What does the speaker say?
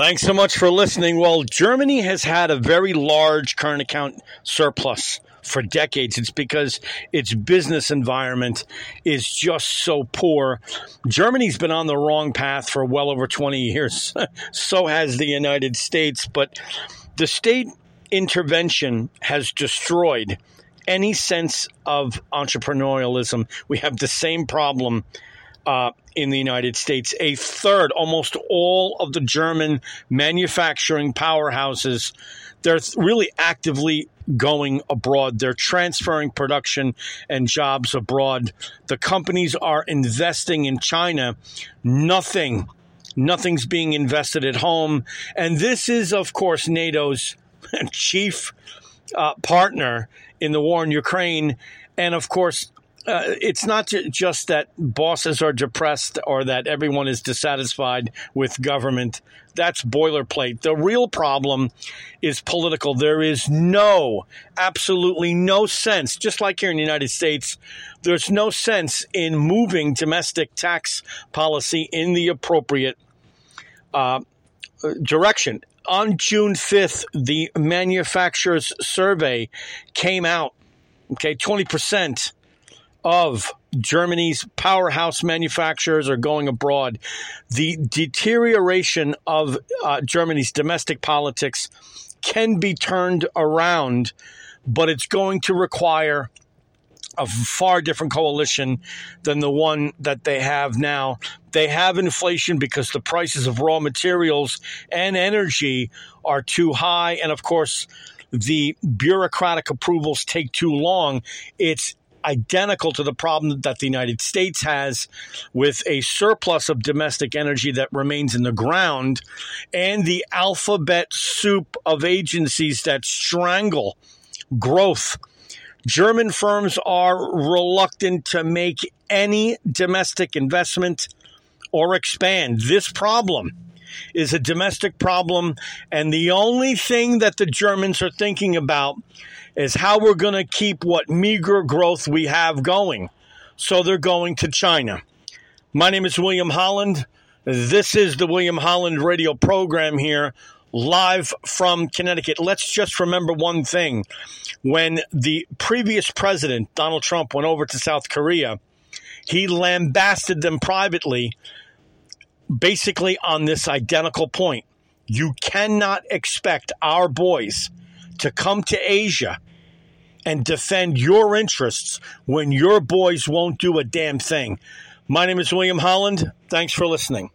Thanks so much for listening. Well, Germany has had a very large current account surplus for decades. It's because its business environment is just so poor. Germany's been on the wrong path for well over 20 years. so has the United States. But the state intervention has destroyed any sense of entrepreneurialism. We have the same problem uh, in the United States. A third, almost all of the German manufacturing powerhouses, they're really actively going abroad. They're transferring production and jobs abroad. The companies are investing in China. Nothing, nothing's being invested at home. And this is, of course, NATO's chief uh, partner in the war in Ukraine. And of course, uh, it's not just that bosses are depressed or that everyone is dissatisfied with government. That's boilerplate. The real problem is political. There is no, absolutely no sense, just like here in the United States, there's no sense in moving domestic tax policy in the appropriate uh, direction. On June 5th, the manufacturers survey came out. Okay, 20% of Germany's powerhouse manufacturers are going abroad. The deterioration of uh, Germany's domestic politics can be turned around, but it's going to require a far different coalition than the one that they have now. They have inflation because the prices of raw materials and energy are too high. And of course, the bureaucratic approvals take too long. It's identical to the problem that the United States has with a surplus of domestic energy that remains in the ground and the alphabet soup of agencies that strangle growth. German firms are reluctant to make any domestic investment or expand. This problem is a domestic problem, and the only thing that the Germans are thinking about is how we're going to keep what meager growth we have going. So they're going to China. My name is William Holland. This is the William Holland radio program here, live from Connecticut. Let's just remember one thing. When the previous president, Donald Trump, went over to South Korea, he lambasted them privately, basically on this identical point. You cannot expect our boys to come to Asia and defend your interests when your boys won't do a damn thing. My name is William Holland. Thanks for listening.